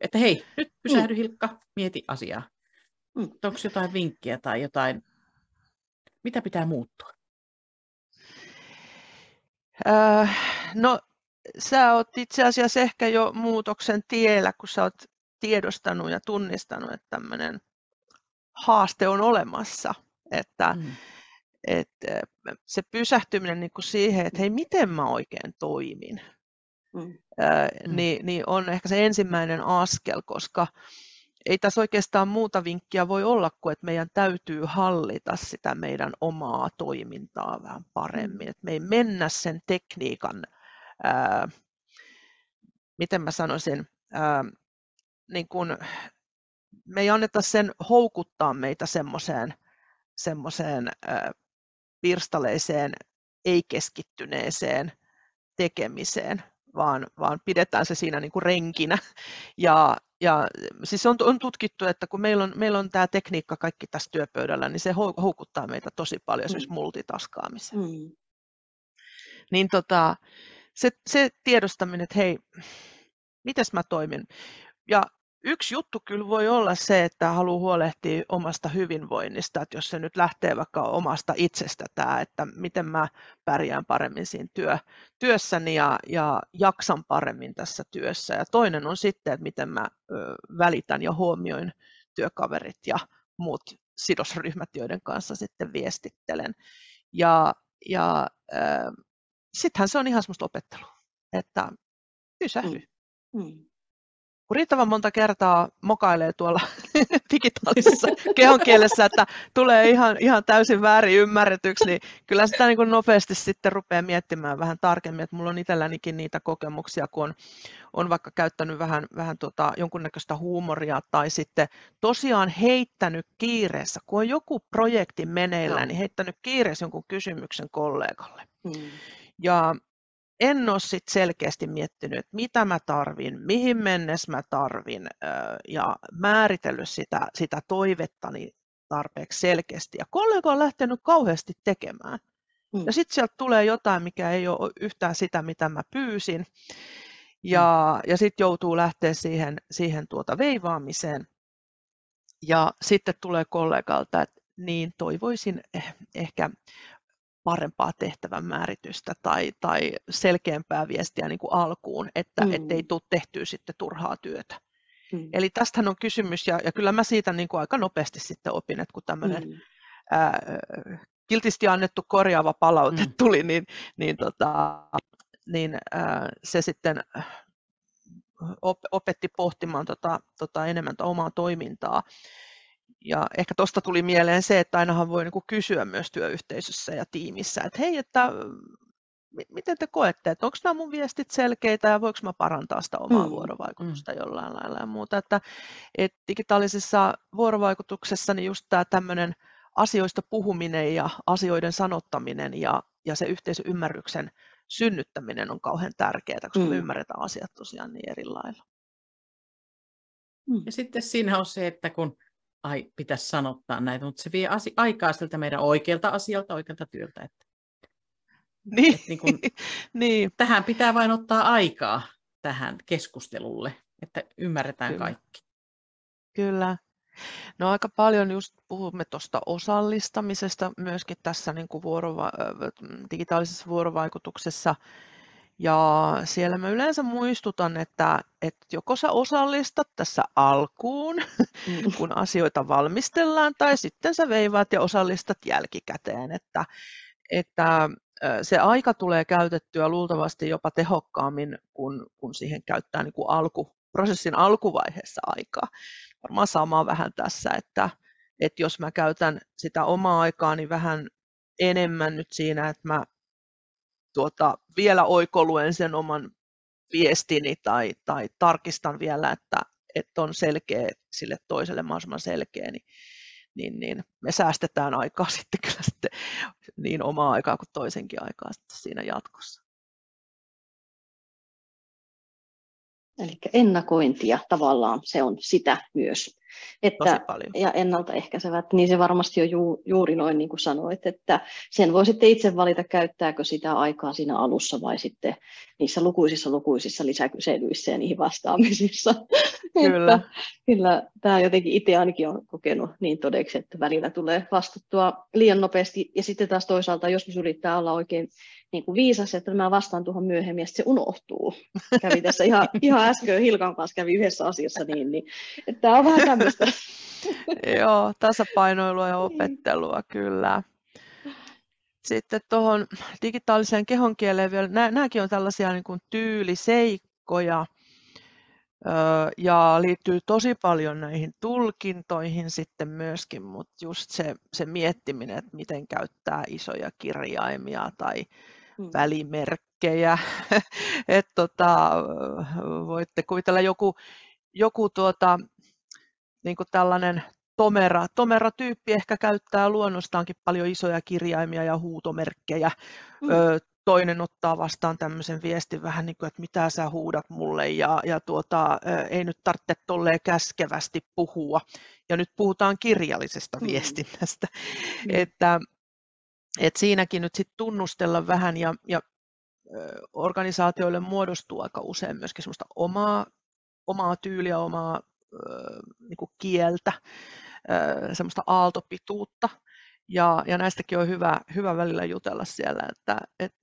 Että hei, nyt pysähdy Hilkka, mieti asiaa. Mm. Onko jotain vinkkiä tai jotain, mitä pitää muuttua? Äh, no, sä oot itse asiassa ehkä jo muutoksen tiellä, kun sä oot tiedostanut ja tunnistanut, että tämmöinen haaste on olemassa. Että, Mm. Että se pysähtyminen niin kuin siihen, että hei, miten mä oikein toimin, mm, ää, Mm. niin, niin on ehkä se ensimmäinen askel, koska ei tässä oikeastaan muuta vinkkiä voi olla kuin, että meidän täytyy hallita sitä meidän omaa toimintaa vähän paremmin. Että me ei mennä sen tekniikan, ää, miten mä sanoisin, ää, niin kun, me ei anneta sen houkuttaa meitä semmoiseen semmoiseen pirstaleiseen, ei-keskittyneeseen tekemiseen, vaan, vaan pidetään se siinä niin kuin renkinä. Ja, ja siis on, on tutkittu, että kun meillä on, meillä on tämä tekniikka kaikki tässä työpöydällä, niin se hou- houkuttaa meitä tosi paljon esimerkiksi Mm. multitaskaamiseen. mm, Niin tota, se, se tiedostaminen, että hei, mites mä toimin? Ja yksi juttu kyllä voi olla se, että haluaa huolehtia omasta hyvinvoinnista, että jos se nyt lähtee vaikka omasta itsestä tämä, että miten mä pärjään paremmin siinä työ, työssäni ja, ja jaksan paremmin tässä työssä. Ja toinen on sitten, että miten mä välitän ja huomioin työkaverit ja muut sidosryhmät, joiden kanssa sitten viestittelen. Ja, ja äh, sittenhän se on ihan semmoista opettelua, että pysähdy. mm. Kun riittävän monta kertaa mokailee tuolla [LAUGHS] digitaalisessa kehonkielessä, että tulee ihan, ihan täysin väärin ymmärretyksi, niin kyllä sitä niin kuin nopeasti sitten rupeaa miettimään vähän tarkemmin, että mulla on itsellänikin niitä kokemuksia, kun on, on vaikka käyttänyt vähän, vähän tota, jonkunnäköistä huumoria tai sitten tosiaan heittänyt kiireessä, kun on joku projekti meneillä, Joo. niin heittänyt kiireessä jonkun kysymyksen kollegalle. Mm. Ja en ole sit selkeästi miettinyt, että mitä mä tarvin, mihin mennessä mä tarvin ja määritellyt sitä, sitä toivettani tarpeeksi selkeästi. Ja kollega on lähtenyt kauheasti tekemään. Mm. Ja sitten sieltä tulee jotain, mikä ei ole yhtään sitä, mitä mä pyysin. Ja, ja sitten joutuu lähteä siihen, siihen tuota veivaamiseen. Ja sitten tulee kollegalta, että niin toivoisin eh- ehkä parempaa tehtävän määritystä tai, tai selkeämpää viestiä niin kuin alkuun, että mm. ei tule tehtyä sitten turhaa työtä. Mm. Eli tästähän on kysymys, ja, ja kyllä mä siitä niin kuin aika nopeasti sitten opin, että kun tämmöinen mm. ää, kiltisti annettu korjaava palaute mm. tuli, niin, niin, tota, niin ää, se sitten op, opetti pohtimaan tota, tota enemmän omaa toimintaa. Ja ehkä tuosta tuli mieleen se, että ainahan voi niinku kysyä myös työyhteisössä ja tiimissä, että hei, että miten te koette, että onko nämä mun viestit selkeitä ja voiko mä parantaa sitä omaa mm. vuorovaikutusta mm. jollain lailla ja muuta. Että, että digitaalisessa vuorovaikutuksessa niin just tämä tämmöinen asioista puhuminen ja asioiden sanottaminen ja, ja se yhteisöymmärryksen synnyttäminen on kauhean tärkeää, koska mm. me ymmärretään asiat tosiaan niin eri lailla. Mm. Ja sitten siinä on se, että kun ai, pitäisi sanottaa näitä, mutta se vie asi- aikaa siltä meidän oikealta asialta, oikealta työltä. Että, [LAUGHS] niin. Että niin kun, [LAUGHS] niin. Tähän pitää vain ottaa aikaa tähän keskustelulle, että ymmärretään Kyllä. kaikki. Kyllä. No aika paljon just puhumme tuosta osallistamisesta myöskin tässä niin kuin vuorova- digitaalisessa vuorovaikutuksessa. Ja siellä mä yleensä muistutan, että, että joko sä osallistat tässä alkuun, mm. kun asioita valmistellaan, tai sitten sä veivaat ja osallistat jälkikäteen. Että, että se aika tulee käytettyä luultavasti jopa tehokkaammin, kun, kun siihen käyttää niin kuin alku, prosessin alkuvaiheessa aikaa. Varmaan sama vähän tässä, että, että jos mä käytän sitä omaa aikaani vähän enemmän nyt siinä, että mä tuota, vielä oikoluen sen oman viestini tai, tai tarkistan vielä, että, että on selkeä sille toiselle mahdollisimman selkeä, niin, niin, niin me säästetään aikaa [LAUGHS] sitten kyllä sitten niin omaa aikaa kuin toisenkin aikaa sitten siinä jatkossa. Eli ennakointia tavallaan se on sitä myös. Että, ja ennaltaehkäisevät, niin se varmasti on ju, juuri noin niin kuin sanoit, että sen voi sitten itse valita, käyttääkö sitä aikaa siinä alussa vai sitten niissä lukuisissa lukuisissa lisäkyselyissä ja niihin vastaamisissa. Kyllä. [LAUGHS] että, kyllä tämä jotenkin itse ainakin on kokenut niin todeksi, että välillä tulee vastattua liian nopeasti ja sitten taas toisaalta joskus yrittää olla oikein niin kuin viisas, että mä vastaan tuohon myöhemmin ja se unohtuu. Kävi tässä ihan, [LAUGHS] ihan äsken Hilkan kanssa kävi yhdessä asiassa niin, niin että tämä on vähän tämmöistä. [LAUGHS] Joo, tasapainoilua ja opettelua kyllä. Sitten tuohon digitaaliseen kehonkieleen vielä, nämäkin on tällaisia niin kuin tyyliseikkoja, ja liittyy tosi paljon näihin tulkintoihin sitten myöskin, mutta just se, se miettiminen, että miten käyttää isoja kirjaimia tai mm. välimerkkejä. [LAUGHS] että tota, voitte kuvitella joku, joku tuota, niin kuin tällainen tomera, tomera tyyppi ehkä käyttää luonnostaankin paljon isoja kirjaimia ja huutomerkkejä. Mm. Ö, toinen ottaa vastaan tämmöisen viestin vähän niin kuin, että mitä sä huudat mulle ja, ja tuota, ei nyt tarvitse tolleen käskevästi puhua. Ja nyt puhutaan kirjallisesta mm. viestinnästä. Mm. Että, että siinäkin nyt sitten tunnustella vähän ja, ja organisaatioille muodostuu aika usein myöskin semmoista omaa, omaa tyyliä, omaa niin kuin kieltä, semmoista aaltopituutta. Ja, ja näistäkin on hyvä, hyvä välillä jutella siellä, että, että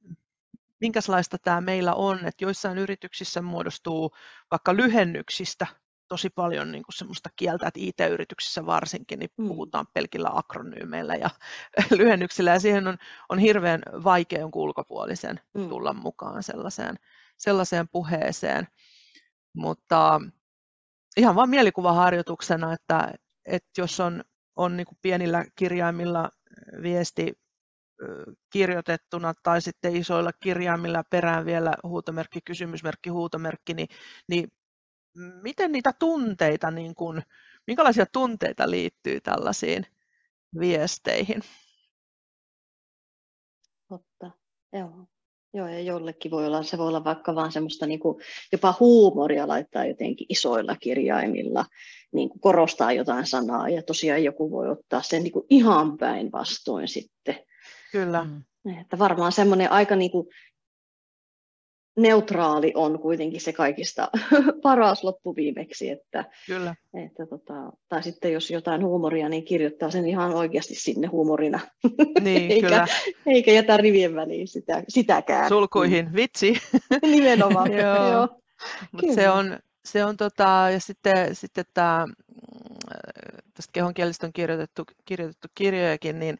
minkälaista tämä meillä on, että joissain yrityksissä muodostuu vaikka lyhennyksistä tosi paljon niin kuin semmoista kieltä, että IT-yrityksissä varsinkin niin mm. puhutaan pelkillä akronyymeillä ja [LAUGHS] lyhennyksillä, ja siihen on, on hirveän vaikea jonkun ulkopuolisen mm. tulla mukaan sellaiseen, sellaiseen puheeseen. Mutta ihan vain mielikuvaharjoituksena, että, että jos on, on niin kuin pienillä kirjaimilla viesti kirjoitettuna tai sitten isoilla kirjaimilla perään vielä huutomerkki, kysymysmerkki, huutomerkki, niin, niin miten niitä tunteita, niin kuin, minkälaisia tunteita liittyy tällaisiin viesteihin? Totta, joo. Joo, ja jollekin voi olla, se voi olla vaikka vaan semmoista niin kuin, jopa huumoria laittaa jotenkin isoilla kirjaimilla, niin kuin korostaa jotain sanaa, ja tosiaan joku voi ottaa sen niin kuin ihan päinvastoin sitten. Kyllä. Mm. Että varmaan semmoinen aika niin kuin, neutraali on kuitenkin se kaikista [LAUGHS] paras loppuviimeksi. Että, Kyllä. Että tota, tai sitten jos jotain huumoria, niin kirjoittaa sen ihan oikeasti sinne huumorina. Niin, [LAUGHS] eikä, kyllä. eikä jätä rivien väliin sitä, sitäkään. Sulkuihin, vitsi. [LAUGHS] Nimenomaan. Joo. Joo. Mut se on, se on tota, ja sitten, sitten tämä, tästä kehonkielistä on kirjoitettu, kirjoitettu kirjojakin, niin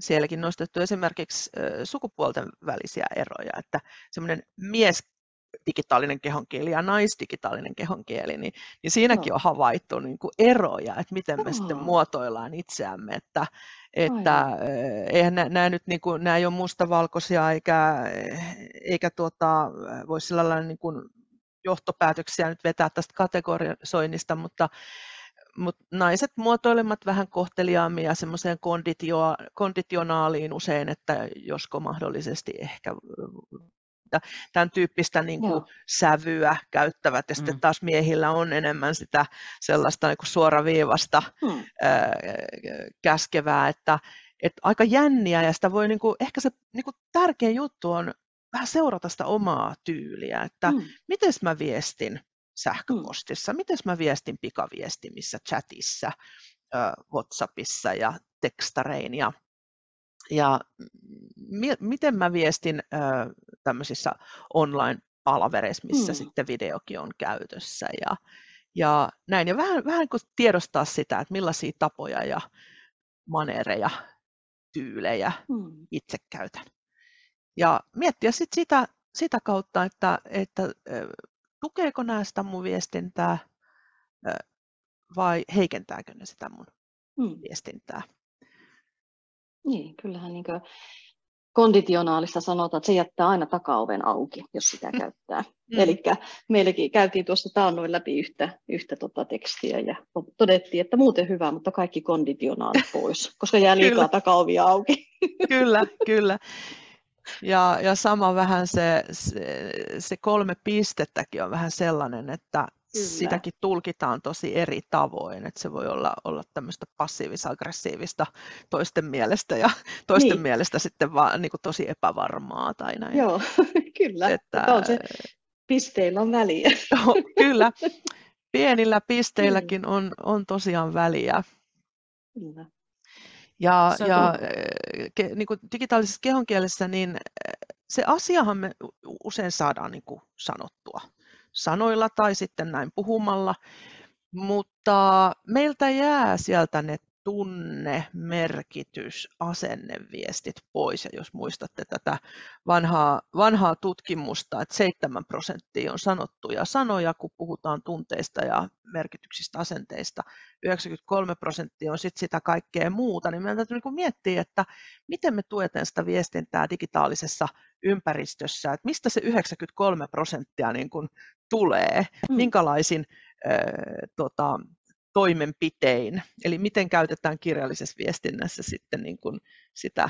sielläkin nostettu esimerkiksi sukupuolten välisiä eroja, että semmoinen mies digitaalinen kehonkieli ja naisdigitaalinen kehonkieli, niin, niin siinäkin Joo. on havaittu niin kuin eroja, että miten me sitten muotoillaan itseämme, että, että Aivan. eihän nämä, nämä nyt niin kuin, nämä ei ole mustavalkoisia eikä, eikä tuota, voi sillä lailla niin kuin johtopäätöksiä nyt vetää tästä kategorisoinnista, mutta, mutta naiset muotoilemat vähän kohteliaammin ja semmoiseen konditio, konditionaaliin usein, että josko mahdollisesti ehkä tämän tyyppistä niin kuin Joo. sävyä käyttävät ja sitten Mm. taas miehillä on enemmän sitä sellaista niin kuin suoraviivasta Hmm. ää, käskevää, että, että aika jänniä ja sitä voi niin kuin, ehkä se niin kuin tärkein juttu on vähän seurata sitä omaa tyyliä, että Hmm. miten mä viestin sähköpostissa, miten mä viestin pikaviestimissä, chatissa, Whatsappissa ja tekstarein ja, ja mi- miten mä viestin tämmöisissä online-palavereissa, missä Hmm. sitten videokin on käytössä ja, ja näin. Ja vähän, vähän kun tiedostaa sitä, että millaisia tapoja ja maneereja, tyylejä Hmm. itse käytän. Ja miettiä sit sitä, sitä kautta, että, että tukeeko nämä sitä mun viestintää vai heikentääkö ne sitä mun Hmm. viestintää. Niin, kyllähän niin konditionaalista sanotaan, että se jättää aina takaoven auki, jos sitä käyttää. Mm. Eli meilläkin käytiin tuossa taannoin läpi yhtä, yhtä tota tekstiä ja todettiin, että muuten hyvä, mutta kaikki konditionaalit pois, koska jää liikaa Kyllä. takaovia auki. Kyllä, kyllä. Ja, ja sama vähän se, se, se kolme pistettäkin on vähän sellainen, että Kyllä. sitäkin tulkitaan tosi eri tavoin, että se voi olla, olla tämmöistä passiivis-aggressiivista toisten mielestä ja toisten Niin. mielestä sitten vaan niin kuin tosi epävarmaa tai näin. Joo, [LAUGHS] kyllä. Että, on se, pisteillä on väliä. [LAUGHS] Joo, kyllä, [LAUGHS] pienillä pisteilläkin on, on tosiaan väliä. Kyllä. Ja, Sä ja eh, ke, niin kuin digitaalisessa kehonkielessä, niin eh, se asiahan me usein saadaan niin kuin sanottua. Sanoilla tai sitten näin puhumalla, mutta meiltä jää sieltä ne tunne, merkitys, asenneviestit pois. Ja jos muistatte tätä vanhaa, vanhaa tutkimusta, että 7 prosenttia on sanottuja sanoja, kun puhutaan tunteista ja merkityksistä, asenteista, 93 prosenttia on sitten sitä kaikkea muuta, niin meidän täytyy niin miettiä, että miten me tuetaan sitä viestintää digitaalisessa ympäristössä, että mistä se 93 prosenttia niin kuin tulee, Mm. minkälaisin äh, tota, toimenpitein, eli miten käytetään kirjallisessa viestinnässä sitten niin kuin sitä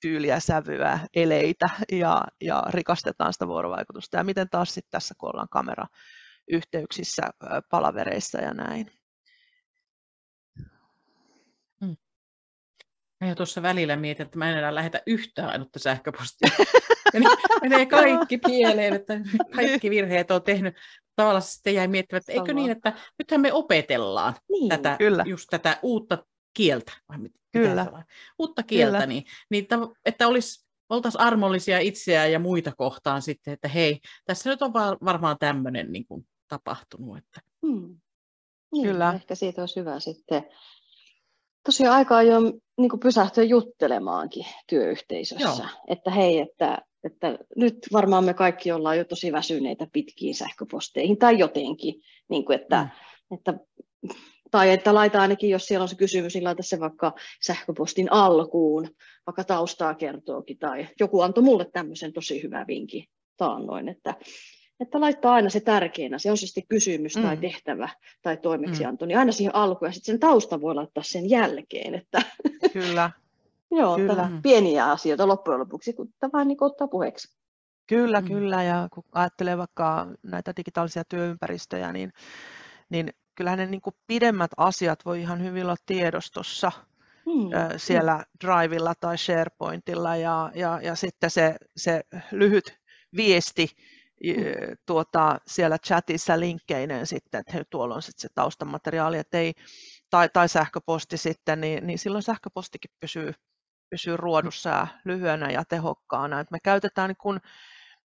tyyliä, sävyä, eleitä ja, ja rikastetaan sitä vuorovaikutusta ja miten taas sitten tässä, kun ollaan kamerayhteyksissä, palavereissa ja näin. Mä jo tuossa välillä mietin, että mä en enää lähetä yhtään ainutta sähköpostia. [LAUGHS] Menee, menee kaikki pieleen, että kaikki virheet on tehnyt. Tavallaan sitten jäi miettimään, että eikö niin, että nythän me opetellaan Niin. tätä, Kyllä. just tätä uutta kieltä. vai mit- Kyllä. Uutta kieltä, Kyllä. niin, niin tav- että olisi, oltaisiin armollisia itseään ja muita kohtaan sitten, että hei, tässä nyt on va- varmaan tämmöinen niin kuin tapahtunut. Että, Hmm. Niin, Kyllä. Ehkä siitä olisi hyvä sitten tosiaan aika ajoin niin pysähtyä juttelemaankin työyhteisössä. Joo. Että hei, että, että nyt varmaan me kaikki ollaan jo tosi väsyneitä pitkiin sähköposteihin tai jotenkin. Niin kuin että, Mm. että, tai että laita ainakin, jos siellä on se kysymys, niin laita se vaikka sähköpostin alkuun, vaikka taustaa kertookin. Tai joku antoi mulle tämmöisen tosi hyvän vinkin taannoin, että että laittaa aina se tärkein asia, on se sitten kysymys tai Mm. tehtävä tai toimeksianto, niin aina siihen alkuun ja sitten sen tausta voi laittaa sen jälkeen, että Kyllä, [LAUGHS] joo, Kyllä. Kyllä. pieniä asioita loppujen lopuksi, kun tämä vain niin ottaa puheeksi. kyllä, Mm. kyllä. Ja kun ajattelee vaikka näitä digitaalisia työympäristöjä, niin, niin kyllähän ne niin kuin pidemmät asiat voi ihan hyvin olla tiedostossa ö, siellä Drivella tai SharePointilla ja, ja, ja sitten se, se lyhyt viesti tuota, siellä chatissa linkkeineen sitten, että hei, tuolla on sitten se taustamateriaali, että ei, tai, tai sähköposti sitten, niin, niin silloin sähköpostikin pysyy, pysyy ruodussa ja lyhyenä ja tehokkaana. Että me käytetään niin kun,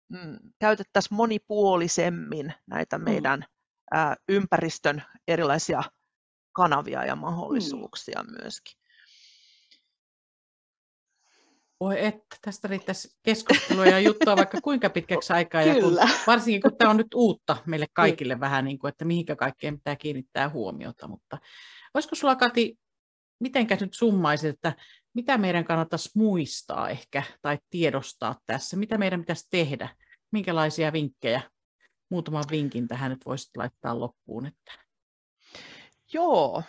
mm, käytettäisiin monipuolisemmin näitä mm. meidän mm. ä, ympäristön erilaisia kanavia ja mahdollisuuksia mm. myöskin. Voi että, tästä riittäisi keskustelua ja juttua vaikka [LAUGHS] kuinka pitkäksi aikaa. Ja kun, varsinkin kun tämä on nyt uutta meille kaikille vähän, niin kuin, että mihinkä kaikkeen pitää kiinnittää huomiota. Mutta olisiko sulla Kati, mitenkä nyt summaisit, että mitä meidän kannattaisi muistaa ehkä tai tiedostaa tässä? Mitä meidän pitäisi tehdä? Minkälaisia vinkkejä? Muutaman vinkin tähän nyt voisit laittaa loppuun. Että... Joo,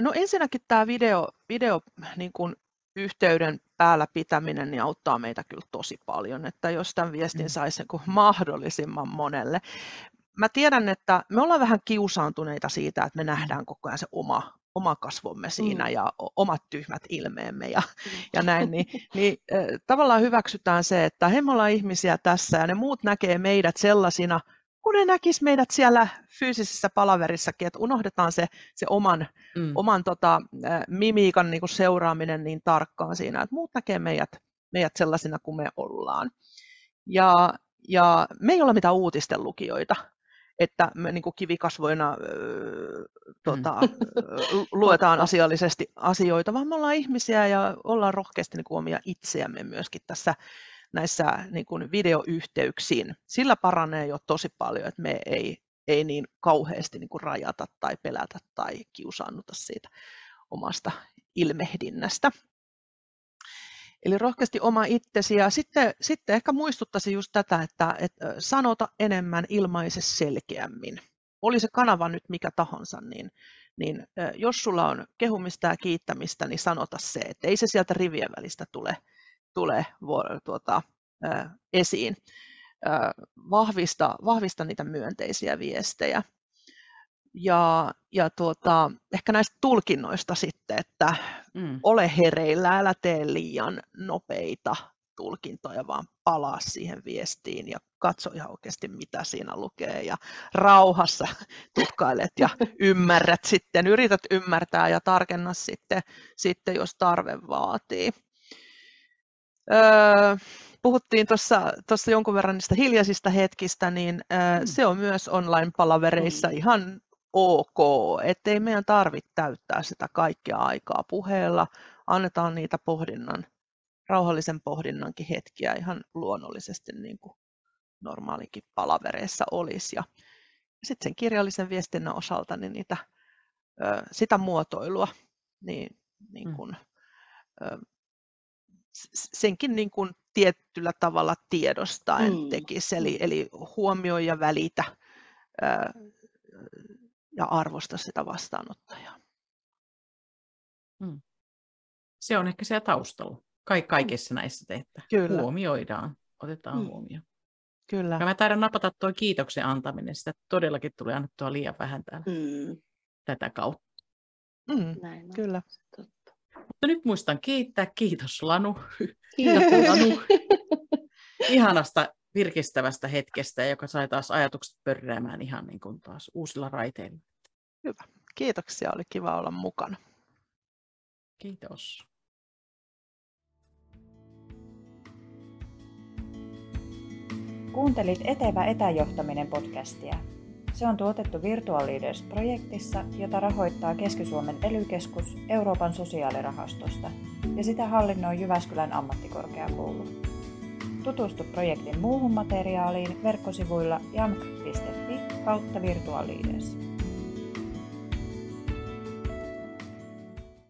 no ensinnäkin tämä video, video niin kuin yhteyden päällä pitäminen niin auttaa meitä kyllä tosi paljon, että jos tämän viestin mm. saisi niin mahdollisimman monelle. Mä tiedän, että me ollaan vähän kiusaantuneita siitä, että me nähdään koko ajan se oma, oma kasvomme siinä mm. ja omat tyhmät ilmeemme ja, mm. ja näin, niin, niin äh, tavallaan hyväksytään se, että he me ollaan ihmisiä tässä ja ne muut näkee meidät sellaisina, kun ne näkis meidät siellä fyysisessä palaverissakin, että unohdetaan se, se oman, mm. oman tota, mimiikan niin kuin seuraaminen niin tarkkaan siinä, että muut näkee meidät, meidät sellaisina kuin me ollaan. Ja, ja me ei ole mitään uutisten lukijoita, että me niin kuin kivikasvoina äh, tota, mm. luetaan asiallisesti asioita, vaan me ollaan ihmisiä ja ollaan rohkeasti niin kuin omia itseämme myöskin tässä näissä niin kuin videoyhteyksiin. Sillä paranee jo tosi paljon, että me ei, ei niin kauheasti niin kuin rajata tai pelätä tai kiusaannuta siitä omasta ilmehdinnästä. Eli rohkeasti oma itsesi ja sitten, sitten ehkä muistuttaisi just tätä, että, että sanota enemmän, ilmaise selkeämmin. Oli se kanava nyt mikä tahansa, niin, niin jos sulla on kehumista ja kiittämistä, niin sanota se, että ei se sieltä rivien välistä tule, tule tuota, esiin. Vahvista, vahvista niitä myönteisiä viestejä. Ja, ja tuota, ehkä näistä tulkinnoista sitten, että mm. ole hereillä, älä tee liian nopeita tulkintoja, vaan palaa siihen viestiin ja katso ihan oikeasti, mitä siinä lukee ja rauhassa [LAUGHS] tutkailet ja ymmärrät sitten, yrität ymmärtää ja tarkenna sitten, sitten jos tarve vaatii. Öö, puhuttiin tuossa jonkun verran niistä hiljaisista hetkistä, niin öö, mm. se on myös online-palavereissa mm. ihan ok, ettei meidän tarvitse täyttää sitä kaikkea aikaa puheella. Annetaan niitä pohdinnan, rauhallisen pohdinnankin hetkiä ihan luonnollisesti niin kuin normaalikin palavereissa olisi. Ja sitten sen kirjallisen viestinnän osalta niin niitä, sitä muotoilua niin, niin mm. kuin, senkin niin kuin tietyllä tavalla tiedostaen mm. tekisi, eli, eli huomioi ja välitä ja arvosta sitä vastaanottajaa. Mm. Se on ehkä siellä taustalla. Ka- kaikessa mm. näissä tehtä. Kyllä. Huomioidaan, otetaan mm. huomioon. Kyllä. Ja mä taidan napata tuo kiitoksen antaminen. Sitä todellakin tulee annettua liian vähän täällä mm. tätä kautta. Mm. Näin on. Kyllä. Mutta nyt muistan kiittää. Kiitos Lanu. Kiitos Lanu. [LAUGHS] Ihanasta virkistävästä hetkestä, joka sai taas ajatukset pörräämään ihan niin kuin taas uusilla raiteilla. Hyvä. Kiitoksia. Oli kiva olla mukana. Kiitos. Kuuntelit Etevä etäjohtaminen podcastia. Se on tuotettu Virtual Leaders-projektissa, jota rahoittaa Keski-Suomen ely Euroopan sosiaalirahastosta ja sitä hallinnoi Jyväskylän ammattikorkeakoulu. Tutustu projektin muuhun materiaaliin verkkosivuilla jamk.fi kautta Virtual Leaders.